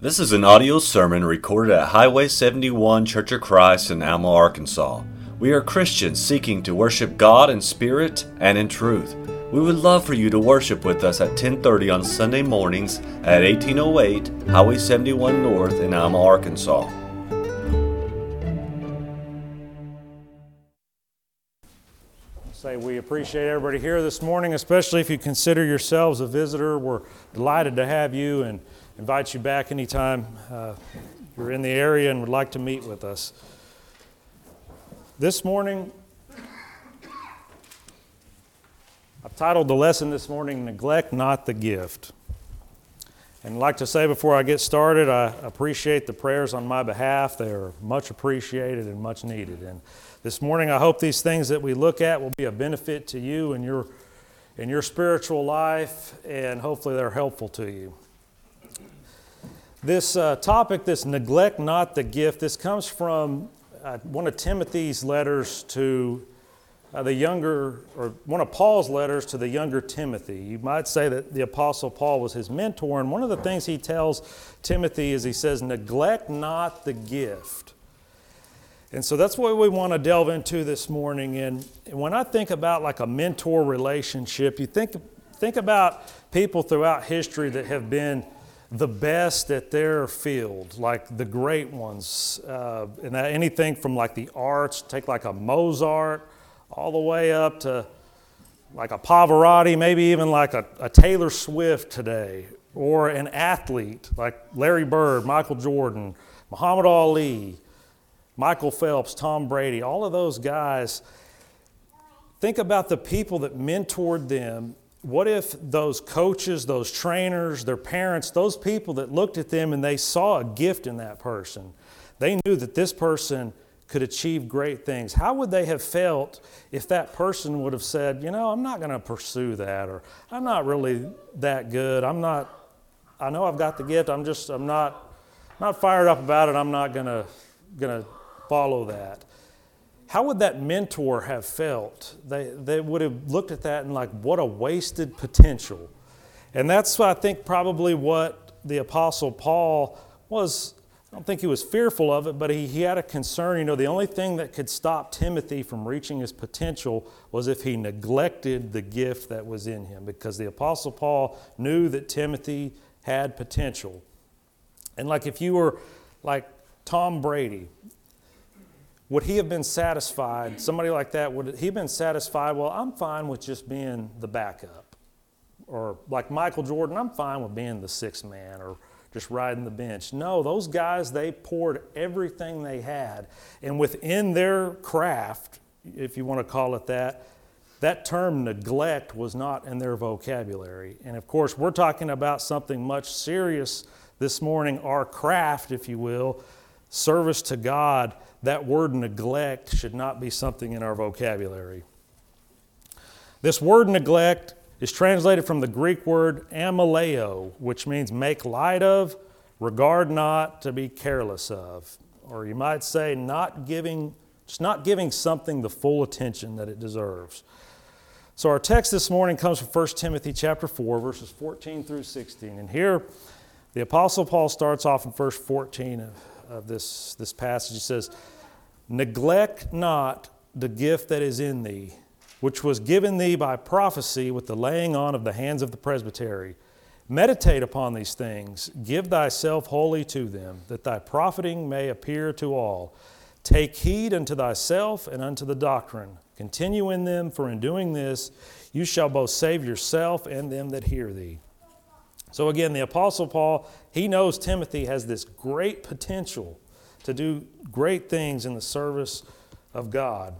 This is an audio sermon recorded at Highway 71 Church of Christ in Alma, Arkansas. We are Christians seeking to worship God in spirit and in truth. We would love for you to worship with us at 10:30 on Sunday mornings at 1808 Highway 71 North in Alma, Arkansas. Say we appreciate everybody here this morning, especially if you consider yourselves a visitor. We're delighted to have you and invite you back anytime uh, you're in the area and would like to meet with us. This morning, I've titled the lesson this morning, Neglect Not the Gift. And I'd like to say before I get started, I appreciate the prayers on my behalf. They are much appreciated and much needed. And this morning, I hope these things that we look at will be a benefit to you and your, in your spiritual life, and hopefully they're helpful to you. This uh, topic, this neglect not the gift, this comes from uh, one of Timothy's letters to uh, the younger, or one of Paul's letters to the younger Timothy. You might say that the Apostle Paul was his mentor, and one of the things he tells Timothy is he says, Neglect not the gift. And so that's what we want to delve into this morning. And when I think about like a mentor relationship, you think, think about people throughout history that have been the best at their field, like the great ones. Uh, and anything from like the arts, take like a Mozart, all the way up to like a Pavarotti, maybe even like a, a Taylor Swift today, or an athlete like Larry Bird, Michael Jordan, Muhammad Ali, Michael Phelps, Tom Brady, all of those guys. Think about the people that mentored them. What if those coaches, those trainers, their parents, those people that looked at them and they saw a gift in that person? They knew that this person could achieve great things. How would they have felt if that person would have said, you know, I'm not going to pursue that, or I'm not really that good. I'm not, I know I've got the gift. I'm just, I'm not, not fired up about it. I'm not going to, going to follow that. How would that mentor have felt? They, they would have looked at that and, like, what a wasted potential. And that's, I think, probably what the Apostle Paul was I don't think he was fearful of it, but he, he had a concern. You know, the only thing that could stop Timothy from reaching his potential was if he neglected the gift that was in him, because the Apostle Paul knew that Timothy had potential. And like if you were like Tom Brady, would he have been satisfied? Somebody like that, would he have been satisfied? Well, I'm fine with just being the backup. Or like Michael Jordan, I'm fine with being the sixth man or just riding the bench. No, those guys, they poured everything they had. And within their craft, if you want to call it that, that term neglect was not in their vocabulary. And of course, we're talking about something much serious this morning our craft, if you will, service to God. That word neglect should not be something in our vocabulary. This word neglect is translated from the Greek word amaleo, which means make light of, regard not, to be careless of. Or you might say, not giving, just not giving something the full attention that it deserves. So our text this morning comes from 1 Timothy chapter 4, verses 14 through 16. And here the Apostle Paul starts off in verse 14 of, of this, this passage. He says, Neglect not the gift that is in thee which was given thee by prophecy with the laying on of the hands of the presbytery. Meditate upon these things, give thyself wholly to them, that thy profiting may appear to all. Take heed unto thyself and unto the doctrine. Continue in them, for in doing this you shall both save yourself and them that hear thee. So, again, the Apostle Paul, he knows Timothy has this great potential to do great things in the service of God.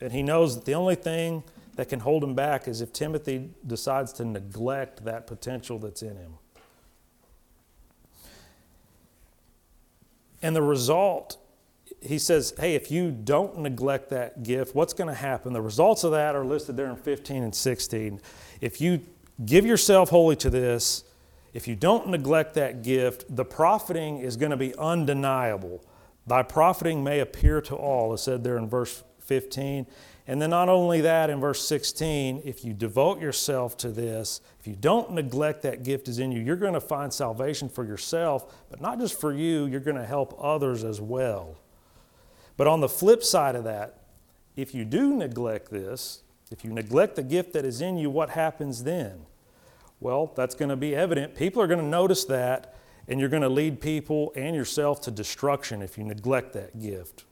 And he knows that the only thing that can hold him back is if Timothy decides to neglect that potential that's in him. And the result, he says, hey, if you don't neglect that gift, what's going to happen? The results of that are listed there in 15 and 16. If you give yourself wholly to this, if you don't neglect that gift, the profiting is going to be undeniable. Thy profiting may appear to all, as said there in verse 15. And then, not only that, in verse 16, if you devote yourself to this, if you don't neglect that gift is in you, you're going to find salvation for yourself, but not just for you, you're going to help others as well. But on the flip side of that, if you do neglect this, if you neglect the gift that is in you, what happens then? Well, that's going to be evident. People are going to notice that, and you're going to lead people and yourself to destruction if you neglect that gift.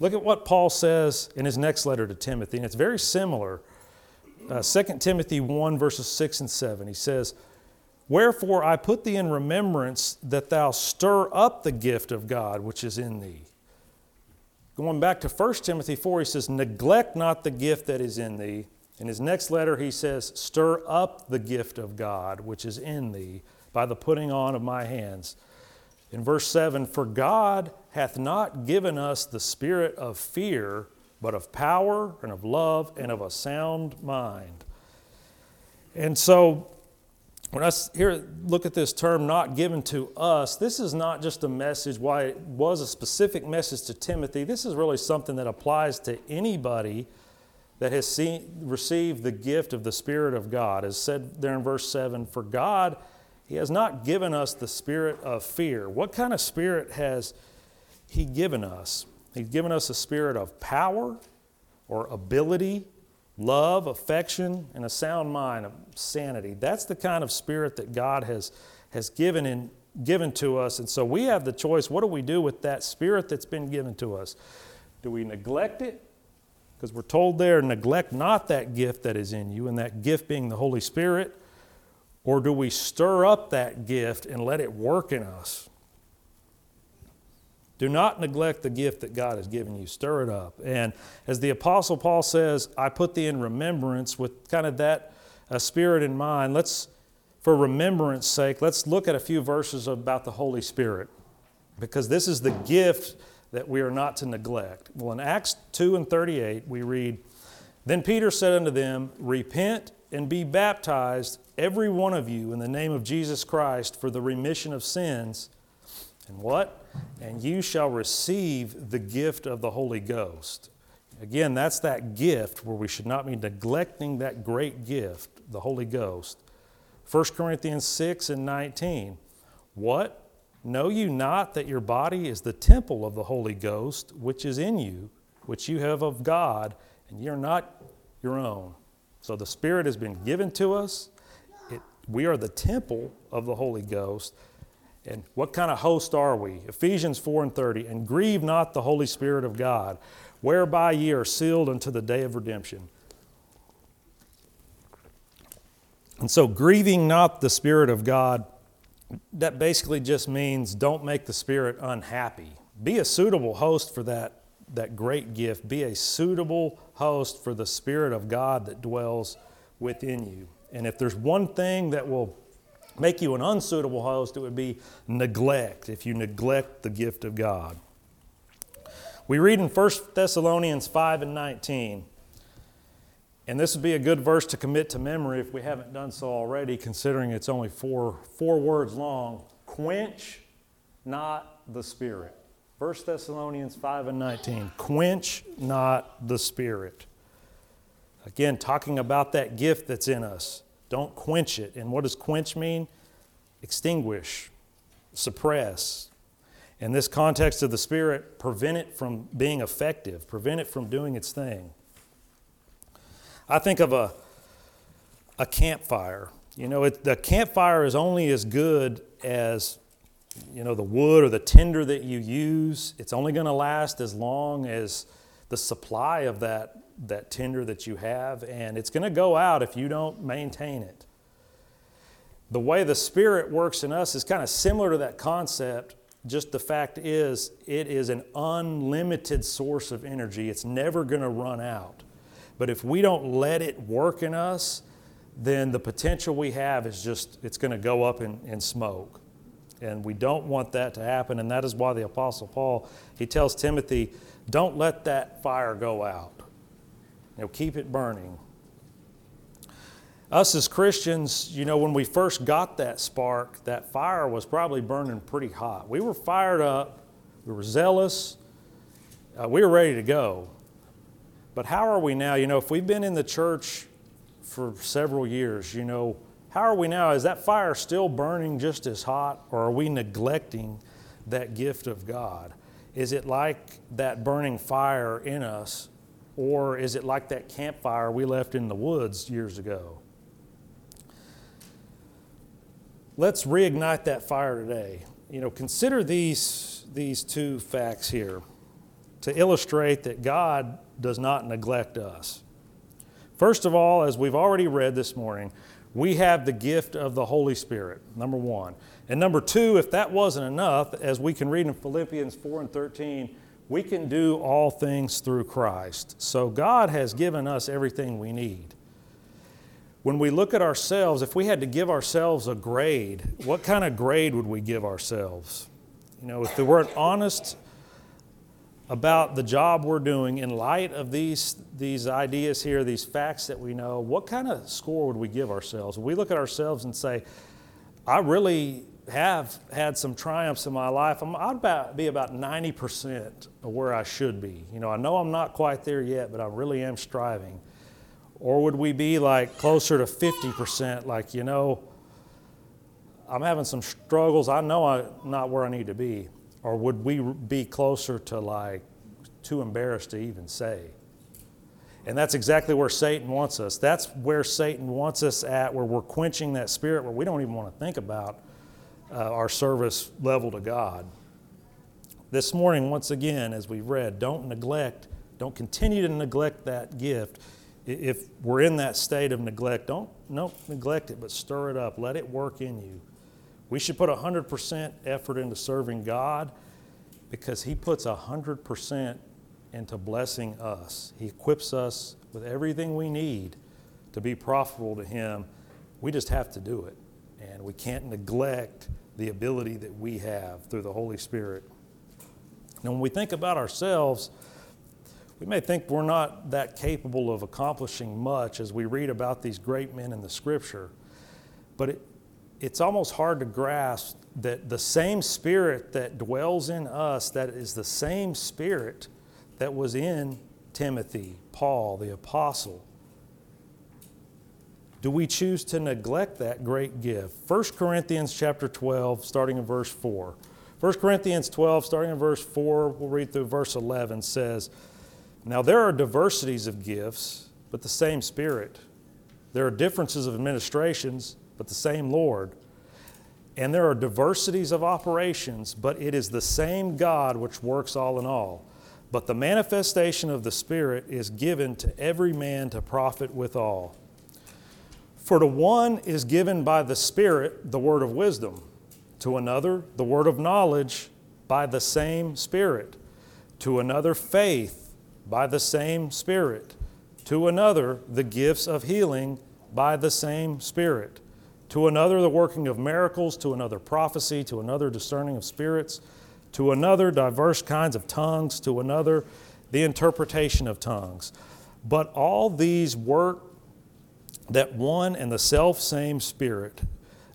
Look at what Paul says in his next letter to Timothy, and it's very similar. Uh, 2 Timothy 1, verses 6 and 7. He says, Wherefore I put thee in remembrance that thou stir up the gift of God which is in thee. Going back to 1 Timothy 4, he says, Neglect not the gift that is in thee. In his next letter, he says, Stir up the gift of God which is in thee by the putting on of my hands. In verse 7, For God hath not given us the spirit of fear, but of power and of love and of a sound mind. And so, when I here look at this term not given to us, this is not just a message, why it was a specific message to Timothy. This is really something that applies to anybody that has seen, received the gift of the Spirit of God. As said there in verse 7 For God he has not given us the spirit of fear. What kind of spirit has He given us? He's given us a spirit of power or ability, love, affection, and a sound mind, sanity. That's the kind of spirit that God has, has given, in, given to us. And so we have the choice what do we do with that spirit that's been given to us? Do we neglect it? Because we're told there, neglect not that gift that is in you, and that gift being the Holy Spirit or do we stir up that gift and let it work in us? Do not neglect the gift that God has given you. Stir it up. And as the Apostle Paul says, I put thee in remembrance with kind of that uh, spirit in mind. Let's, for remembrance sake, let's look at a few verses about the Holy Spirit because this is the gift that we are not to neglect. Well, in Acts 2 and 38, we read, Then Peter said unto them, Repent and be baptized, every one of you, in the name of Jesus Christ for the remission of sins. And what? And you shall receive the gift of the Holy Ghost. Again, that's that gift where we should not be neglecting that great gift, the Holy Ghost. 1 Corinthians 6 and 19. What? Know you not that your body is the temple of the Holy Ghost, which is in you, which you have of God, and you're not your own? So the Spirit has been given to us. It, we are the temple of the Holy Ghost. And what kind of host are we? Ephesians 4 and 30. And grieve not the Holy Spirit of God, whereby ye are sealed unto the day of redemption. And so, grieving not the Spirit of God, that basically just means don't make the Spirit unhappy. Be a suitable host for that that great gift. Be a suitable host for the Spirit of God that dwells within you. And if there's one thing that will make you an unsuitable host, it would be neglect, if you neglect the gift of God. We read in 1 Thessalonians 5 and 19, and this would be a good verse to commit to memory if we haven't done so already, considering it's only four, four words long. Quench not the Spirit. 1 Thessalonians 5 and 19. Quench not the Spirit. Again, talking about that gift that's in us. Don't quench it. And what does quench mean? Extinguish, suppress. In this context of the Spirit, prevent it from being effective, prevent it from doing its thing. I think of a, a campfire. You know, it, the campfire is only as good as you know, the wood or the tinder that you use, it's only going to last as long as the supply of that, that tinder that you have, and it's going to go out if you don't maintain it. The way the Spirit works in us is kind of similar to that concept, just the fact is, it is an unlimited source of energy. It's never going to run out. But if we don't let it work in us, then the potential we have is just, it's going to go up in, in smoke. And we don't want that to happen. And that is why the Apostle Paul, he tells Timothy, don't let that fire go out. You know, keep it burning. Us as Christians, you know, when we first got that spark, that fire was probably burning pretty hot. We were fired up, we were zealous, uh, we were ready to go. But how are we now? You know, if we've been in the church for several years, you know, how are we now? Is that fire still burning just as hot, or are we neglecting that gift of God? Is it like that burning fire in us, or is it like that campfire we left in the woods years ago? Let's reignite that fire today. You know, consider these, these two facts here to illustrate that God does not neglect us. First of all, as we've already read this morning, we have the gift of the Holy Spirit, number one. And number two, if that wasn't enough, as we can read in Philippians 4 and 13, we can do all things through Christ. So God has given us everything we need. When we look at ourselves, if we had to give ourselves a grade, what kind of grade would we give ourselves? You know, if we weren't honest about the job we're doing in light of these, these ideas here, these facts that we know, what kind of score would we give ourselves? We look at ourselves and say, I really have had some triumphs in my life. I'm, I'd about, be about 90% of where I should be. You know, I know I'm not quite there yet, but I really am striving. Or would we be like closer to 50%, like, you know, I'm having some struggles. I know I'm not where I need to be. Or would we be closer to like too embarrassed to even say? And that's exactly where Satan wants us. That's where Satan wants us at, where we're quenching that spirit, where we don't even want to think about uh, our service level to God. This morning, once again, as we've read, don't neglect, don't continue to neglect that gift. If we're in that state of neglect, don't, don't neglect it, but stir it up. Let it work in you. We should put 100% effort into serving God because He puts 100% into blessing us. He equips us with everything we need to be profitable to Him. We just have to do it. And we can't neglect the ability that we have through the Holy Spirit. Now, when we think about ourselves, we may think we're not that capable of accomplishing much as we read about these great men in the Scripture. But it, it's almost hard to grasp that the same spirit that dwells in us, that is the same spirit that was in Timothy, Paul, the apostle. Do we choose to neglect that great gift? 1 Corinthians chapter 12, starting in verse 4. 1 Corinthians 12, starting in verse 4, we'll read through verse 11, says, Now there are diversities of gifts, but the same Spirit. There are differences of administrations, but the same Lord. And there are diversities of operations, but it is the same God which works all in all. But the manifestation of the Spirit is given to every man to profit withal. For to one is given by the Spirit the word of wisdom, to another the word of knowledge by the same Spirit, to another faith by the same Spirit, to another the gifts of healing by the same Spirit to another, the working of miracles, to another, prophecy, to another, discerning of spirits, to another, diverse kinds of tongues, to another, the interpretation of tongues. But all these work that one and the self same Spirit,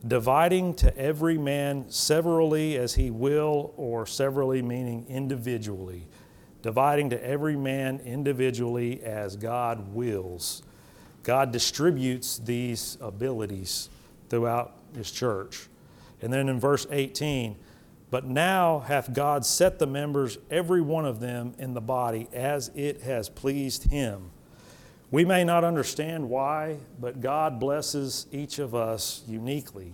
dividing to every man severally as he will, or severally meaning individually, dividing to every man individually as God wills. God distributes these abilities throughout his church. And then in verse 18, but now hath God set the members, every one of them, in the body as it has pleased him. We may not understand why, but God blesses each of us uniquely.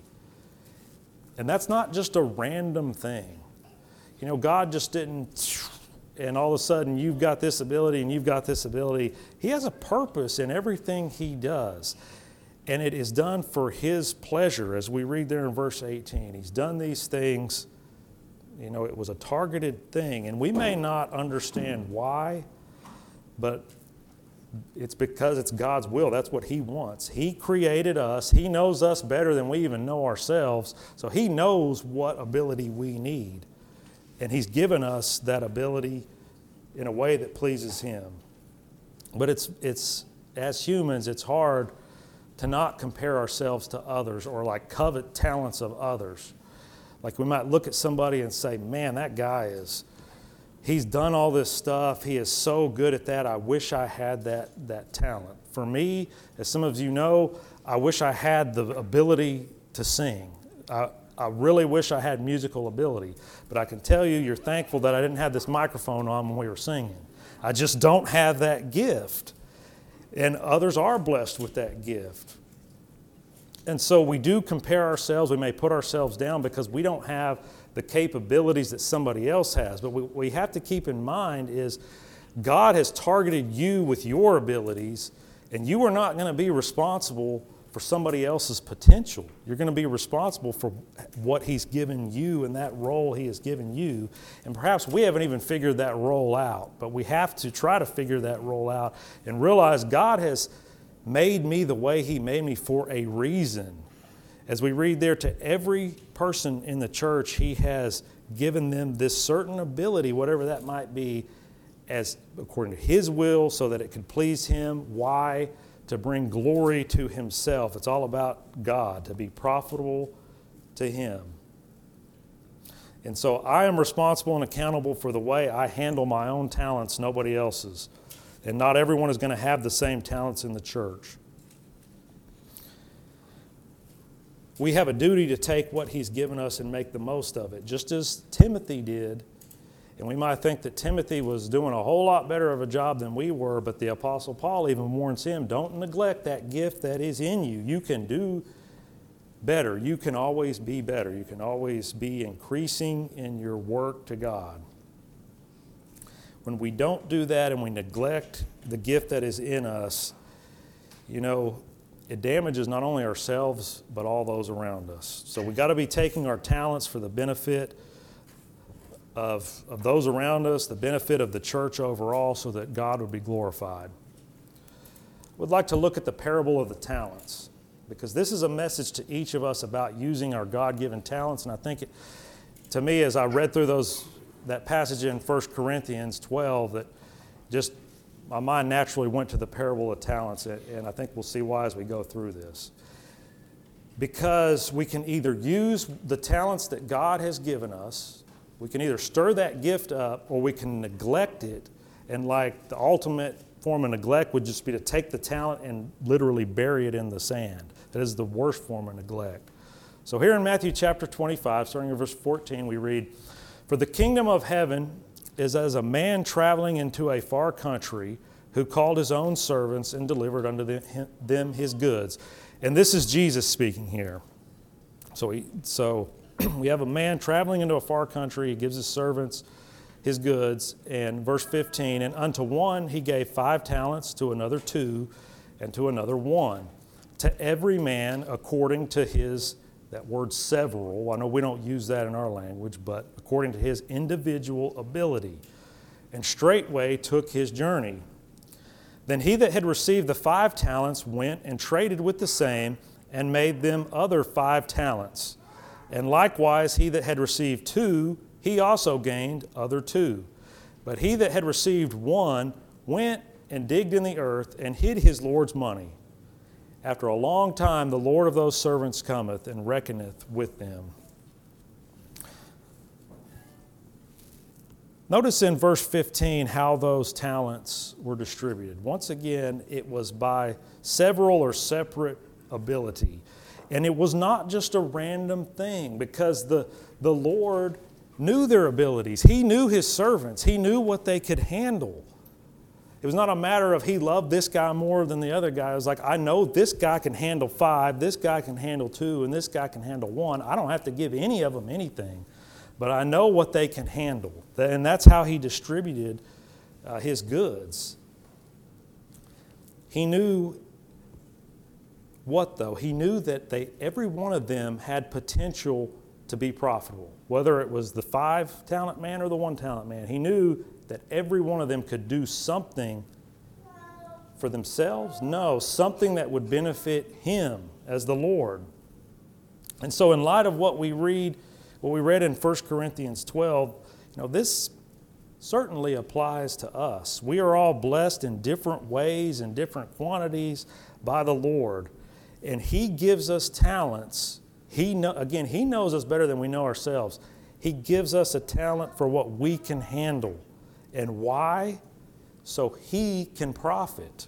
And that's not just a random thing. You know, God just didn't, and all of a sudden you've got this ability and you've got this ability. He has a purpose in everything He does. And it is done for His pleasure, as we read there in verse 18. He's done these things, you know, it was a targeted thing. And we may not understand why, but it's because it's God's will. That's what He wants. He created us, He knows us better than we even know ourselves. So He knows what ability we need. And He's given us that ability in a way that pleases Him. But it's, it's as humans, it's hard to not compare ourselves to others or like covet talents of others. Like we might look at somebody and say, man, that guy is, he's done all this stuff. He is so good at that. I wish I had that, that talent. For me, as some of you know, I wish I had the ability to sing. I, I really wish I had musical ability. But I can tell you, you're thankful that I didn't have this microphone on when we were singing. I just don't have that gift. And others are blessed with that gift. And so we do compare ourselves. We may put ourselves down because we don't have the capabilities that somebody else has. But what we have to keep in mind is God has targeted you with your abilities, and you are not going to be responsible for somebody else's potential. You're going to be responsible for what He's given you and that role He has given you. And perhaps we haven't even figured that role out, but we have to try to figure that role out and realize God has made me the way He made me for a reason. As we read there, to every person in the church, He has given them this certain ability, whatever that might be, as according to His will, so that it could please Him. Why? To bring glory to Himself. It's all about God, to be profitable to Him. And so I am responsible and accountable for the way I handle my own talents, nobody else's. And not everyone is going to have the same talents in the church. we have a duty to take what he's given us and make the most of it, just as Timothy did. And we might think that Timothy was doing a whole lot better of a job than we were, but the Apostle Paul even warns him don't neglect that gift that is in you. You can do better. You can always be better. You can always be increasing in your work to God. When we don't do that and we neglect the gift that is in us, you know, it damages not only ourselves, but all those around us. So we got to be taking our talents for the benefit of, of those around us, the benefit of the church overall, so that God would be glorified. We'd like to look at the parable of the talents because this is a message to each of us about using our God given talents. And I think it, to me, as I read through those, that passage in 1 Corinthians 12, that just my mind naturally went to the parable of talents, and I think we'll see why as we go through this. Because we can either use the talents that God has given us, we can either stir that gift up, or we can neglect it. And like the ultimate form of neglect would just be to take the talent and literally bury it in the sand. That is the worst form of neglect. So here in Matthew chapter 25, starting in verse 14, we read, For the kingdom of heaven is as a man traveling into a far country who called his own servants and delivered unto them his goods. And this is Jesus speaking here. So, he, so we have a man traveling into a far country. He gives his servants his goods. And verse 15, and unto one he gave five talents, to another two, and to another one. To every man according to his, that word several, I know we don't use that in our language, but according to his individual ability. And straightway took his journey. Then he that had received the five talents went and traded with the same and made them other five talents. And likewise, he that had received two, he also gained other two. But he that had received one went and digged in the earth and hid his Lord's money. After a long time, the Lord of those servants cometh and reckoneth with them. Notice in verse 15 how those talents were distributed. Once again, it was by several or separate ability. And it was not just a random thing because the, the Lord knew their abilities. He knew His servants, He knew what they could handle. It was not a matter of He loved this guy more than the other guy. It was like, I know this guy can handle five, this guy can handle two, and this guy can handle one. I don't have to give any of them anything but I know what they can handle. And that's how he distributed uh, his goods. He knew what, though? He knew that they, every one of them had potential to be profitable, whether it was the five talent man or the one talent man. He knew that every one of them could do something for themselves? No, something that would benefit him as the Lord. And so, in light of what we read what we read in 1 Corinthians 12, you know, this certainly applies to us. We are all blessed in different ways and different quantities by the Lord. And He gives us talents. He know, again, He knows us better than we know ourselves. He gives us a talent for what we can handle. And why? So he can profit.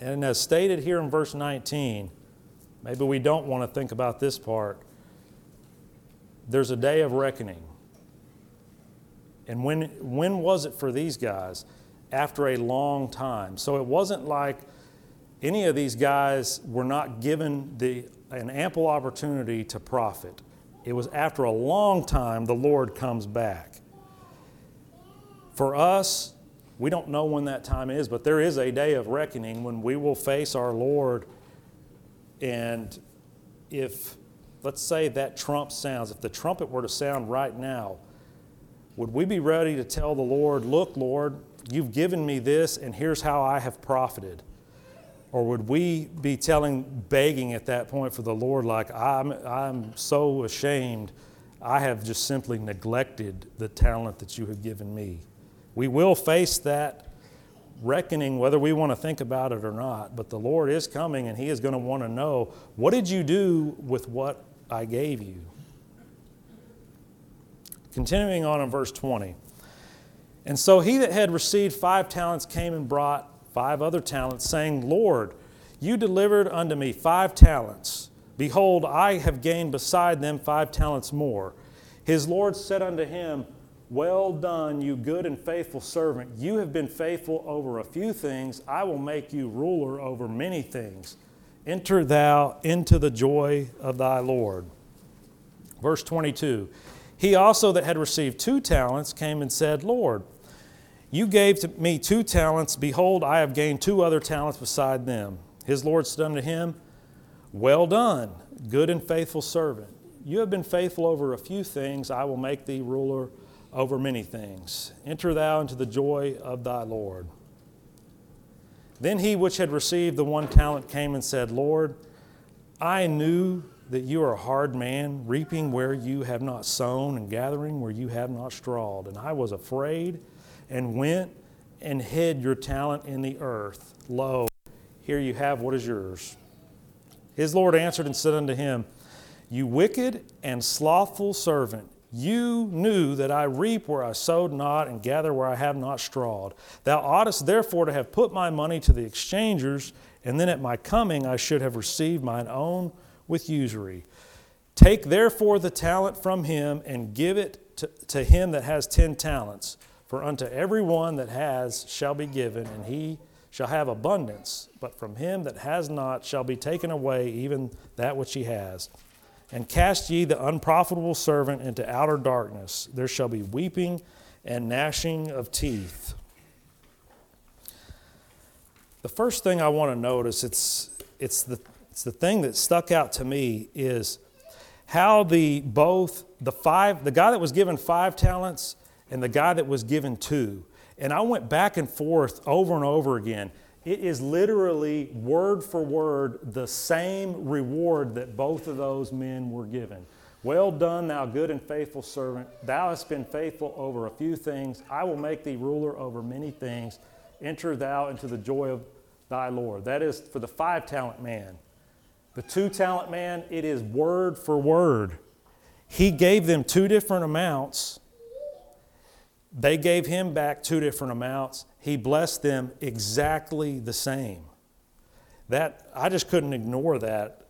And as stated here in verse 19, maybe we don't want to think about this part. There's a day of reckoning. And when, when was it for these guys? After a long time. So it wasn't like any of these guys were not given the, an ample opportunity to profit. It was after a long time the Lord comes back. For us, we don't know when that time is, but there is a day of reckoning when we will face our Lord. And if, let's say, that trump sounds, if the trumpet were to sound right now, would we be ready to tell the Lord, Look, Lord, you've given me this, and here's how I have profited? Or would we be telling, begging at that point for the Lord, like, I'm, I'm so ashamed, I have just simply neglected the talent that you have given me? We will face that reckoning whether we want to think about it or not, but the Lord is coming and He is going to want to know what did you do with what I gave you? Continuing on in verse 20. And so he that had received five talents came and brought five other talents, saying, Lord, you delivered unto me five talents. Behold, I have gained beside them five talents more. His Lord said unto him, well done, you good and faithful servant. You have been faithful over a few things. I will make you ruler over many things. Enter thou into the joy of thy Lord. Verse 22 He also that had received two talents came and said, Lord, you gave to me two talents. Behold, I have gained two other talents beside them. His Lord said unto him, Well done, good and faithful servant. You have been faithful over a few things. I will make thee ruler over many things. Enter thou into the joy of thy Lord. Then he which had received the one talent came and said, Lord, I knew that you are a hard man, reaping where you have not sown and gathering where you have not strawed. And I was afraid and went and hid your talent in the earth. Lo, here you have what is yours. His Lord answered and said unto him, You wicked and slothful servant, you knew that I reap where I sowed not and gather where I have not strawed. Thou oughtest therefore to have put my money to the exchangers, and then at my coming I should have received mine own with usury. Take therefore the talent from him and give it to, to him that has ten talents. For unto every one that has shall be given, and he shall have abundance. But from him that has not shall be taken away even that which he has. And cast ye the unprofitable servant into outer darkness. There shall be weeping and gnashing of teeth. The first thing I want to notice, it's, it's, the, it's the thing that stuck out to me, is how the both the five, the guy that was given five talents and the guy that was given two. And I went back and forth over and over again. It is literally word for word the same reward that both of those men were given. Well done, thou good and faithful servant. Thou hast been faithful over a few things. I will make thee ruler over many things. Enter thou into the joy of thy Lord. That is for the five talent man. The two talent man, it is word for word. He gave them two different amounts. They gave him back two different amounts he blessed them exactly the same. That I just couldn't ignore that.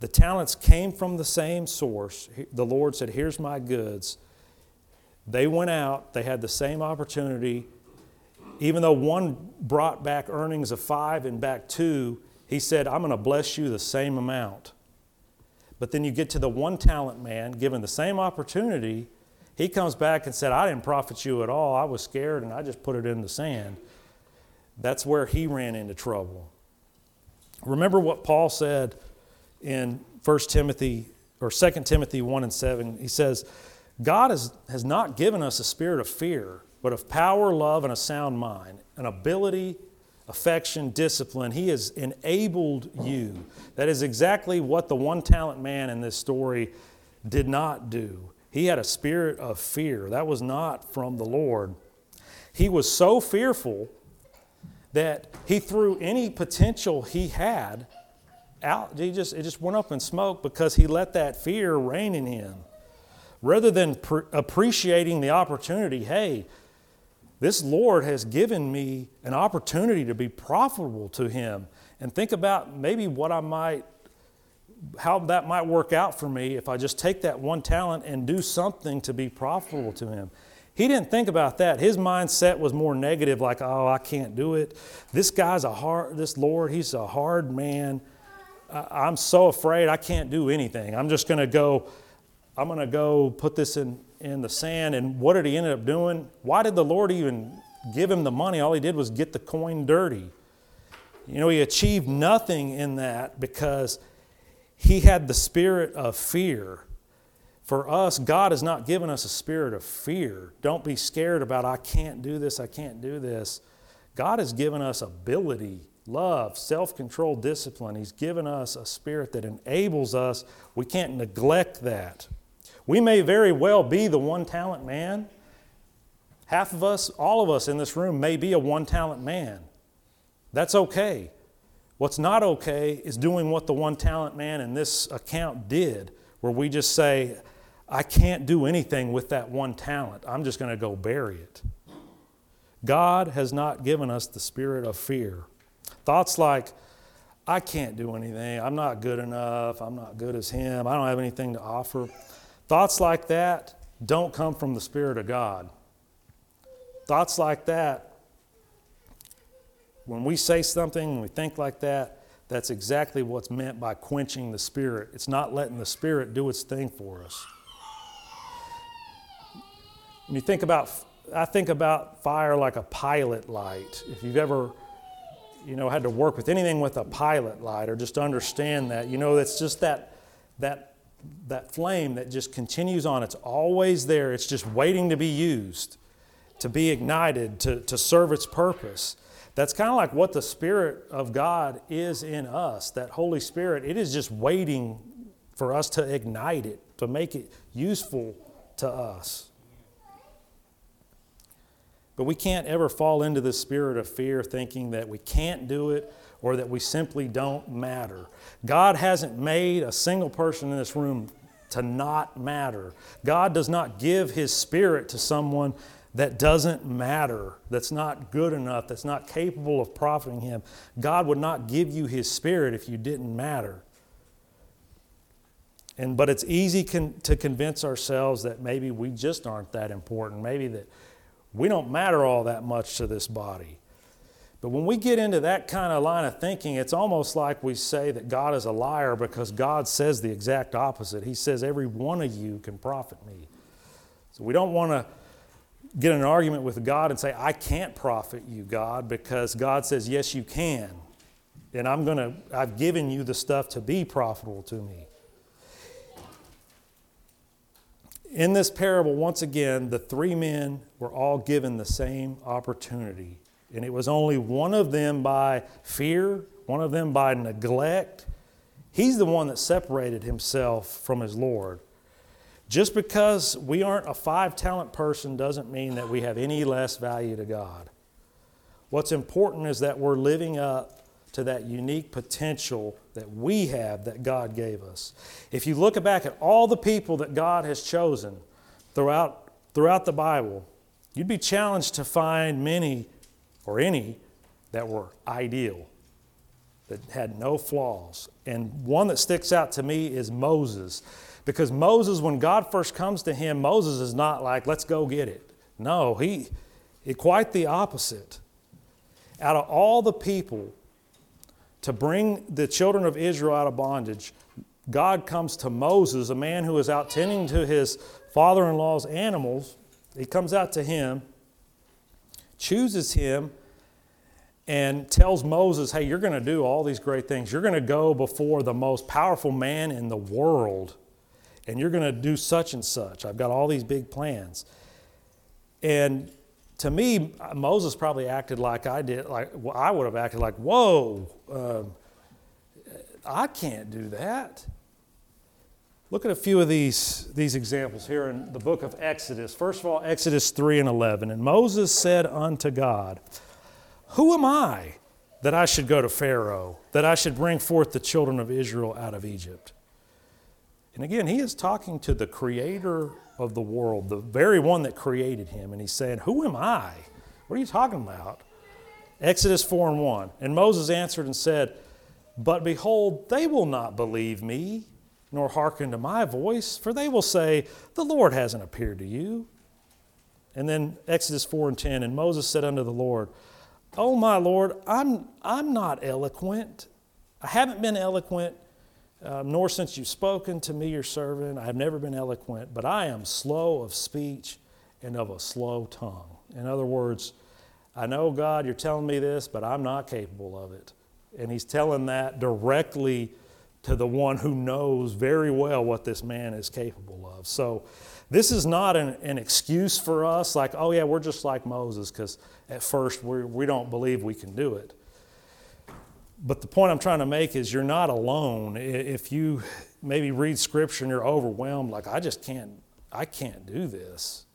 The talents came from the same source. The Lord said, "Here's my goods." They went out, they had the same opportunity. Even though one brought back earnings of 5 and back 2, he said, "I'm going to bless you the same amount." But then you get to the one talent man given the same opportunity, he comes back and said, I didn't profit you at all. I was scared and I just put it in the sand. That's where he ran into trouble. Remember what Paul said in 1 Timothy or 2 Timothy 1 and 7. He says, God has, has not given us a spirit of fear, but of power, love, and a sound mind, an ability, affection, discipline. He has enabled you. That is exactly what the one talent man in this story did not do. He had a spirit of fear. That was not from the Lord. He was so fearful that he threw any potential he had out. He just, it just went up in smoke because he let that fear reign in him. rather than pr- appreciating the opportunity, hey, this Lord has given me an opportunity to be profitable to Him. And think about maybe what I might, how that might work out for me if I just take that one talent and do something to be profitable to Him. He didn't think about that. His mindset was more negative, like, oh, I can't do it. This guy's a hard, this Lord, he's a hard man. I'm so afraid I can't do anything. I'm just going to go, I'm going to go put this in, in the sand. And what did he end up doing? Why did the Lord even give him the money? All he did was get the coin dirty. You know, he achieved nothing in that because he had the spirit of fear. For us, God has not given us a spirit of fear. Don't be scared about, I can't do this, I can't do this. God has given us ability love, self control, discipline. He's given us a spirit that enables us. We can't neglect that. We may very well be the one talent man. Half of us, all of us in this room, may be a one talent man. That's okay. What's not okay is doing what the one talent man in this account did, where we just say, I can't do anything with that one talent. I'm just going to go bury it. God has not given us the spirit of fear. Thoughts like, I can't do anything. I'm not good enough. I'm not good as him. I don't have anything to offer. Thoughts like that don't come from the Spirit of God. Thoughts like that, when we say something, when we think like that, that's exactly what's meant by quenching the Spirit. It's not letting the Spirit do its thing for us. When you think about, I think about fire like a pilot light. If you've ever you know, had to work with anything with a pilot light or just understand that, you know, it's just that, that, that flame that just continues on. It's always there. It's just waiting to be used, to be ignited, to, to serve its purpose. That's kind of like what the Spirit of God is in us. That Holy Spirit, it is just waiting for us to ignite it, to make it useful to us. But we can't ever fall into the spirit of fear thinking that we can't do it or that we simply don't matter. God hasn't made a single person in this room to not matter. God does not give His Spirit to someone that doesn't matter, that's not good enough, that's not capable of profiting Him. God would not give you His Spirit if you didn't matter. And, but it's easy con- to convince ourselves that maybe we just aren't that important, maybe that we don't matter all that much to this body. But when we get into that kind of line of thinking, it's almost like we say that God is a liar because God says the exact opposite. He says, Every one of you can profit me. So we don't want to get an argument with God and say, I can't profit you, God, because God says, Yes, you can. And I'm going to, I've given you the stuff to be profitable to me. In this parable, once again, the three men were all given the same opportunity. And it was only one of them by fear, one of them by neglect. He's the one that separated himself from his Lord. Just because we aren't a five talent person doesn't mean that we have any less value to God. What's important is that we're living up to that unique potential that we have that God gave us. If you look back at all the people that God has chosen throughout, throughout the Bible, you'd be challenged to find many or any that were ideal, that had no flaws. And one that sticks out to me is Moses. Because Moses, when God first comes to him, Moses is not like, let's go get it. No, he, quite the opposite. Out of all the people to bring the children of Israel out of bondage, God comes to Moses, a man who is out tending to his father in law's animals. He comes out to him, chooses him, and tells Moses, Hey, you're going to do all these great things. You're going to go before the most powerful man in the world, and you're going to do such and such. I've got all these big plans. And to me, Moses probably acted like I did, like well, I would have acted like, whoa, um, I can't do that. Look at a few of these, these examples here in the book of Exodus. First of all, Exodus 3 and 11. And Moses said unto God, Who am I that I should go to Pharaoh, that I should bring forth the children of Israel out of Egypt? And again, he is talking to the creator of the world, the very one that created him. And he's saying, Who am I? What are you talking about? Exodus 4 and 1. And Moses answered and said, But behold, they will not believe me, nor hearken to my voice, for they will say, The Lord hasn't appeared to you. And then Exodus 4 and 10. And Moses said unto the Lord, Oh, my Lord, I'm, I'm not eloquent. I haven't been eloquent um, nor since you've spoken to me, your servant. I have never been eloquent, but I am slow of speech and of a slow tongue. In other words, I know, God, you're telling me this, but I'm not capable of it. And he's telling that directly to the one who knows very well what this man is capable of. So, this is not an, an excuse for us, like, oh, yeah, we're just like Moses, because at first we're, we do not believe we can do it. But the point I'm trying to make is you're not alone. If you maybe read scripture and you're overwhelmed, like, I just can't, I can't do this.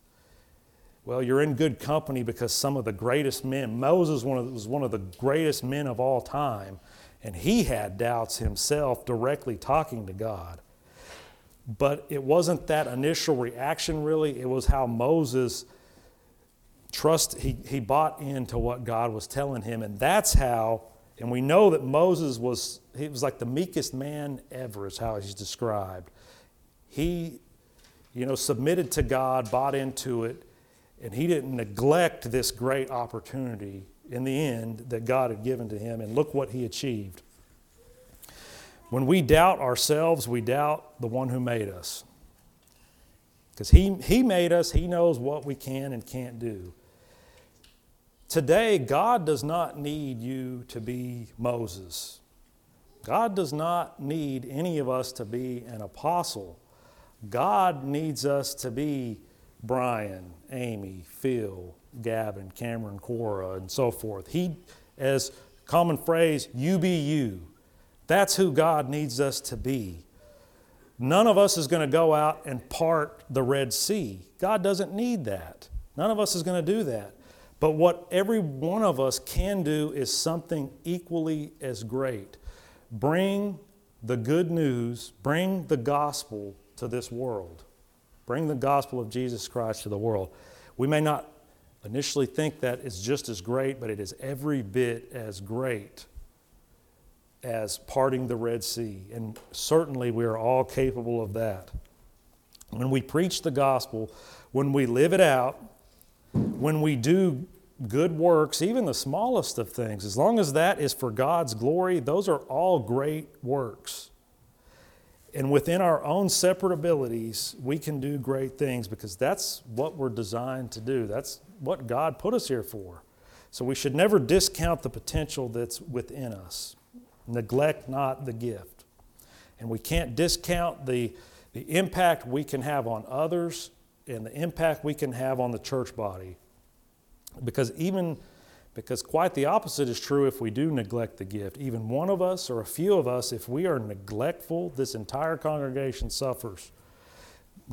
Well, you're in good company because some of the greatest men, Moses was one of the greatest men of all time, and he had doubts himself directly talking to God. But it wasn't that initial reaction, really. It was how Moses trust he, he bought into what God was telling him, and that's how and we know that Moses was, he was like the meekest man ever, is how he's described. He, you know, submitted to God, bought into it, and he didn't neglect this great opportunity in the end that God had given to him. And look what he achieved. When we doubt ourselves, we doubt the one who made us. Because he, he made us, he knows what we can and can't do. Today, God does not need you to be Moses. God does not need any of us to be an apostle. God needs us to be Brian, Amy, Phil, Gavin, Cameron, Cora, and so forth. He, as common phrase, you be you. That's who God needs us to be. None of us is going to go out and part the Red Sea. God doesn't need that. None of us is going to do that. But what every one of us can do is something equally as great bring the good news, bring the gospel to this world. Bring the gospel of Jesus Christ to the world. We may not initially think that it's just as great, but it is every bit as great as parting the Red Sea. And certainly we are all capable of that. When we preach the gospel, when we live it out, when we do good works, even the smallest of things, as long as that is for God's glory, those are all great works. And within our own separate abilities, we can do great things because that's what we're designed to do. That's what God put us here for. So we should never discount the potential that's within us. Neglect not the gift. And we can't discount the, the impact we can have on others and the impact we can have on the church body. Because even because quite the opposite is true if we do neglect the gift. Even one of us or a few of us, if we are neglectful, this entire congregation suffers.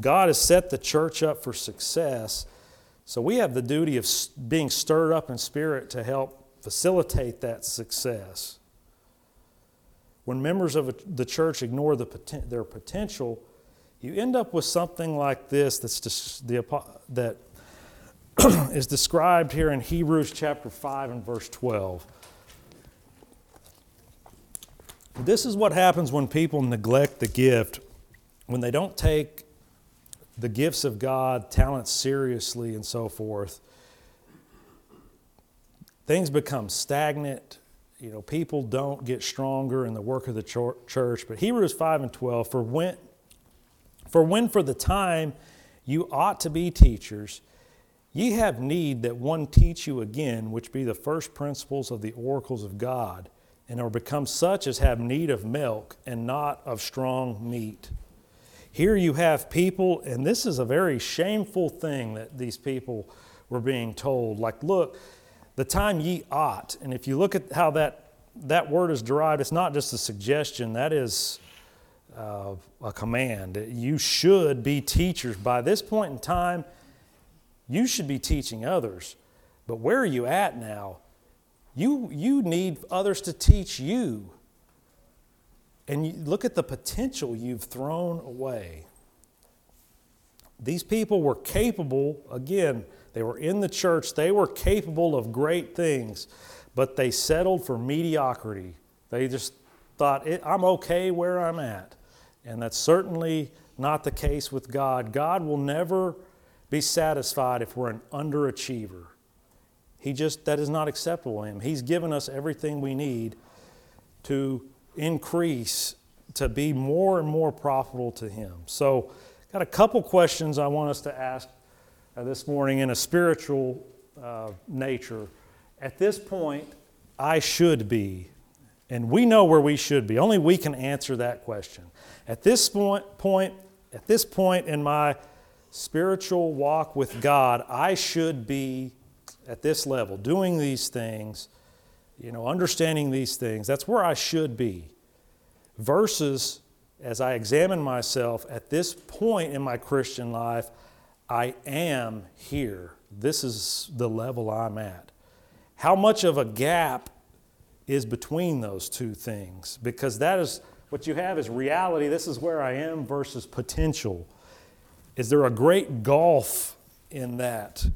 God has set the church up for success, so we have the duty of being stirred up in spirit to help facilitate that success. When members of the church ignore the, their potential, you end up with something like this that's just the, that is described here in Hebrews chapter 5 and verse 12. This is what happens when people neglect the gift, when they don't take the gifts of God, talents seriously, and so forth. Things become stagnant. You know, people don't get stronger in the work of the church. But Hebrews 5 and 12, for when, for when for the time you ought to be teachers, Ye have need that one teach you again, which be the first principles of the oracles of God, and are become such as have need of milk and not of strong meat. Here you have people, and this is a very shameful thing that these people were being told. Like, look, the time ye ought, and if you look at how that, that word is derived, it's not just a suggestion, that is uh, a command. You should be teachers. By this point in time, you should be teaching others. But where are you at now? You, you need others to teach you. And you look at the potential you've thrown away. These people were capable, again, they were in the church, they were capable of great things, but they settled for mediocrity. They just thought, I'm okay where I'm at. And that's certainly not the case with God. God will never be satisfied if we're an underachiever. He just, that is not acceptable to Him. He's given us everything we need to increase, to be more and more profitable to Him. So, got a couple questions I want us to ask uh, this morning in a spiritual uh, nature. At this point, I should be, and we know where we should be. Only we can answer that question. At this point, point at this point in my spiritual walk with God, I should be at this level, doing these things, you know, understanding these things. That's where I should be. Versus, as I examine myself at this point in my Christian life, I am here. This is the level I'm at. How much of a gap is between those two things? Because that is what you have is reality. This is where I am versus potential. Is there a great gulf in that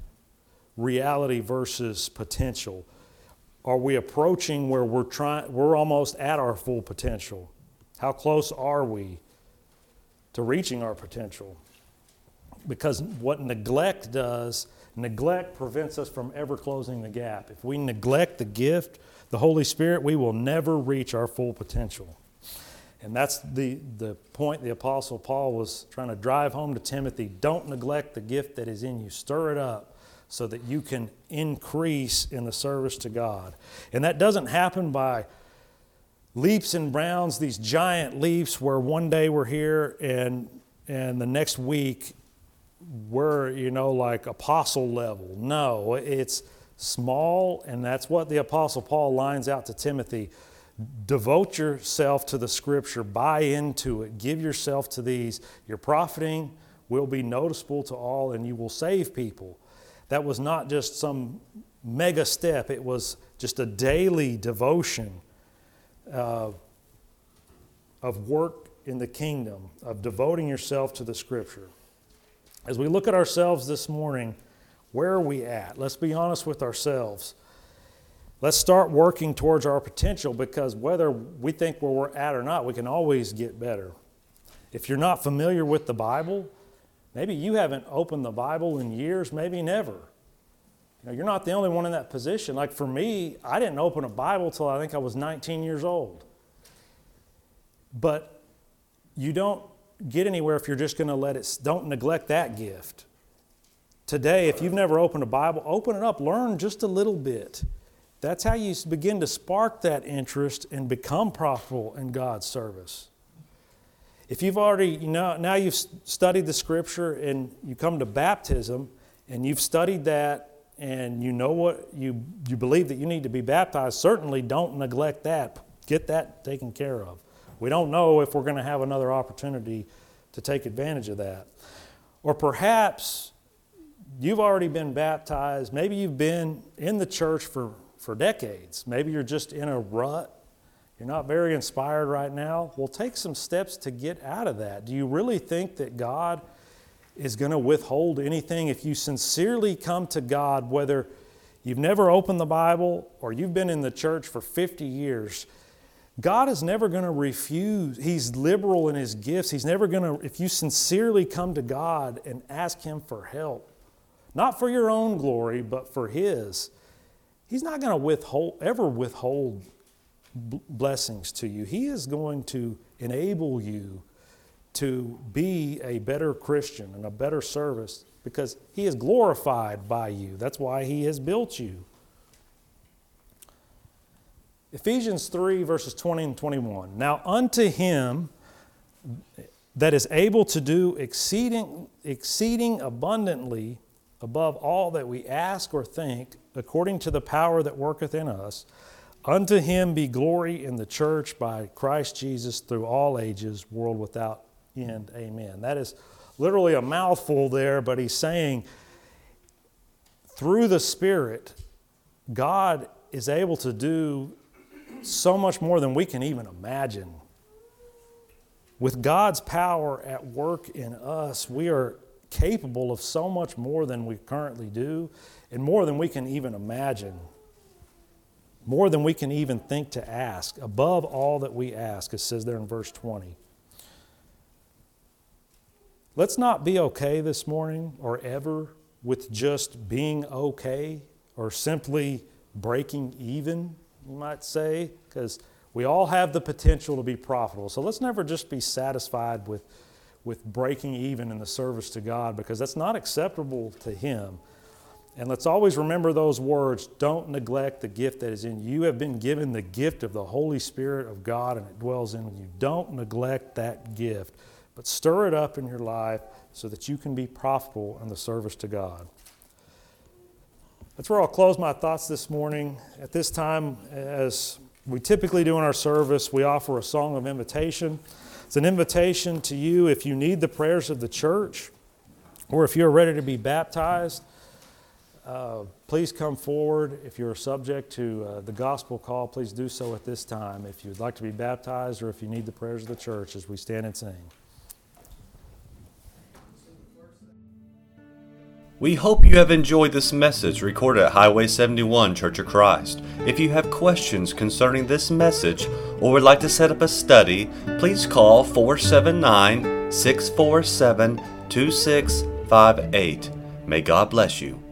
reality versus potential? Are we approaching where we're trying we're almost at our full potential? How close are we to reaching our potential? Because what neglect does, neglect prevents us from ever closing the gap. If we neglect the gift, the Holy Spirit, we will never reach our full potential. And that's the, the point the Apostle Paul was trying to drive home to Timothy. Don't neglect the gift that is in you, stir it up so that you can increase in the service to God. And that doesn't happen by leaps and bounds, these giant leaps where one day we're here and, and the next week we're, you know, like apostle level. No, it's small, and that's what the Apostle Paul lines out to Timothy. Devote yourself to the scripture, buy into it, give yourself to these. Your profiting will be noticeable to all, and you will save people. That was not just some mega step, it was just a daily devotion uh, of work in the kingdom, of devoting yourself to the scripture. As we look at ourselves this morning, where are we at? Let's be honest with ourselves. Let's start working towards our potential because whether we think where we're at or not, we can always get better. If you're not familiar with the Bible, maybe you haven't opened the Bible in years, maybe never. You know, you're not the only one in that position. Like for me, I didn't open a Bible till I think I was 19 years old. But you don't get anywhere if you're just going to let it, don't neglect that gift. Today, if you've never opened a Bible, open it up, learn just a little bit. That's how you begin to spark that interest and become profitable in God's service. If you've already, you know, now you've studied the scripture and you come to baptism and you've studied that and you know what you, you believe that you need to be baptized, certainly don't neglect that. Get that taken care of. We don't know if we're going to have another opportunity to take advantage of that. Or perhaps you've already been baptized. Maybe you've been in the church for for decades. Maybe you're just in a rut. You're not very inspired right now. Well, take some steps to get out of that. Do you really think that God is going to withhold anything if you sincerely come to God, whether you've never opened the Bible or you've been in the church for 50 years? God is never going to refuse. He's liberal in His gifts. He's never going to, if you sincerely come to God and ask Him for help, not for your own glory, but for His, He's not going to withhold, ever withhold blessings to you. He is going to enable you to be a better Christian and a better service because He is glorified by you. That's why He has built you. Ephesians 3, verses 20 and 21. Now, unto Him that is able to do exceeding, exceeding abundantly above all that we ask or think, according to the power that worketh in us. Unto him be glory in the church by Christ Jesus through all ages, world without end. Amen. That is literally a mouthful there, but he's saying through the Spirit, God is able to do so much more than we can even imagine. with God's power at work in us, we are capable of so much more than we currently do and more than we can even imagine, more than we can even think to ask, above all that we ask, it says there in verse 20. Let's not be okay this morning or ever with just being okay or simply breaking even, you might say, because we all have the potential to be profitable. So let's never just be satisfied with, with breaking even in the service to God because that's not acceptable to Him. And let's always remember those words don't neglect the gift that is in you. You have been given the gift of the Holy Spirit of God and it dwells in you. Don't neglect that gift, but stir it up in your life so that you can be profitable in the service to God. That's where I'll close my thoughts this morning. At this time, as we typically do in our service, we offer a song of invitation. It's an invitation to you if you need the prayers of the church or if you're ready to be baptized. Uh, please come forward. If you're subject to uh, the gospel call, please do so at this time. If you'd like to be baptized or if you need the prayers of the church as we stand and sing. We hope you have enjoyed this message recorded at Highway 71 Church of Christ. If you have questions concerning this message or would like to set up a study, please call 479 647 2658. May God bless you.